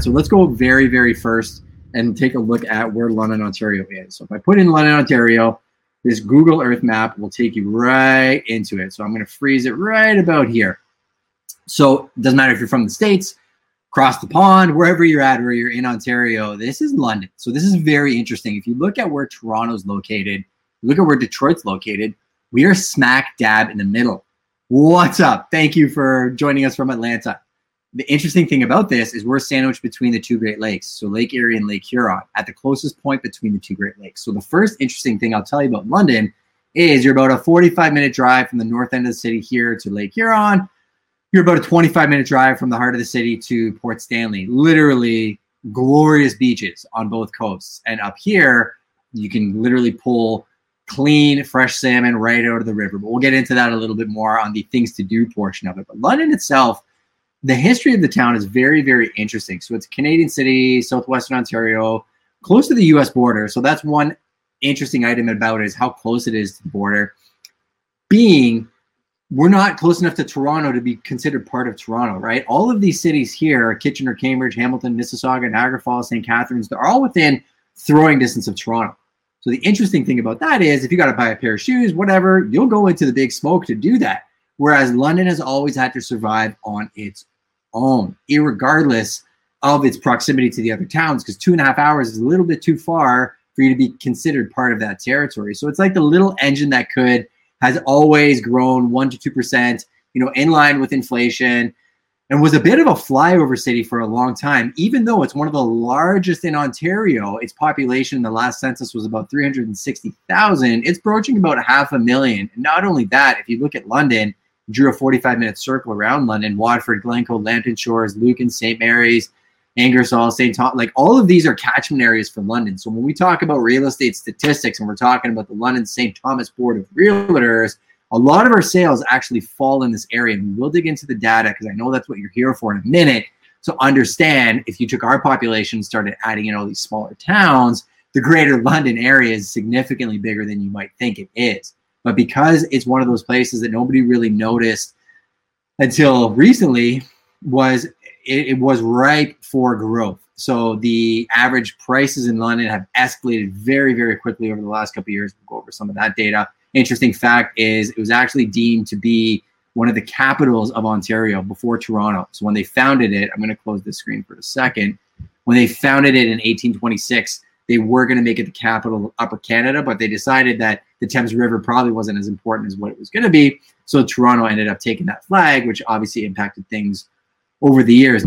So let's go very, very first and take a look at where London, Ontario is. So if I put in London, Ontario, this Google Earth map will take you right into it. So I'm going to freeze it right about here. So it doesn't matter if you're from the States, across the pond, wherever you're at, where you're in Ontario, this is London. So this is very interesting. If you look at where Toronto's located, look at where Detroit's located, we are smack dab in the middle. What's up? Thank you for joining us from Atlanta. The interesting thing about this is we're sandwiched between the two Great Lakes, so Lake Erie and Lake Huron, at the closest point between the two Great Lakes. So the first interesting thing I'll tell you about London is you're about a 45 minute drive from the north end of the city here to Lake Huron. You're about a 25 minute drive from the heart of the city to Port Stanley. Literally glorious beaches on both coasts. And up here, you can literally pull clean, fresh salmon right out of the river. But we'll get into that a little bit more on the things to do portion of it. But London itself, the history of the town is very, very interesting. So it's a Canadian city, southwestern Ontario, close to the US border. So that's one interesting item about it is how close it is to the border. Being we're not close enough to Toronto to be considered part of Toronto, right? All of these cities here, Kitchener, Cambridge, Hamilton, Mississauga, Niagara Falls, St. Catharines, they're all within throwing distance of Toronto. So the interesting thing about that is if you got to buy a pair of shoes, whatever, you'll go into the big smoke to do that. Whereas London has always had to survive on its own, regardless of its proximity to the other towns, because two and a half hours is a little bit too far for you to be considered part of that territory. So it's like the little engine that could has always grown one to two percent, you know, in line with inflation and was a bit of a flyover city for a long time. Even though it's one of the largest in Ontario, its population in the last census was about 360,000. It's broaching about half a million. And not only that, if you look at London, drew a 45 minute circle around London, Watford, Glencoe, Lambton Shores, Lucan, St. Marys, Ingersoll, St. Tom, like all of these are catchment areas for London. So when we talk about real estate statistics and we're talking about the London St. Thomas Board of Realtors, a lot of our sales actually fall in this area. And we'll dig into the data because I know that's what you're here for in a minute. So understand if you took our population and started adding in all these smaller towns, the greater London area is significantly bigger than you might think it is. But because it's one of those places that nobody really noticed until recently, was it, it was ripe for growth. So the average prices in London have escalated very, very quickly over the last couple of years. We'll go over some of that data interesting fact is it was actually deemed to be one of the capitals of Ontario before Toronto. So when they founded it, I'm going to close this screen for a second. When they founded it in 1826, they were going to make it the capital of Upper Canada, but they decided that the Thames River probably wasn't as important as what it was going to be. So Toronto ended up taking that flag, which obviously impacted things over the years.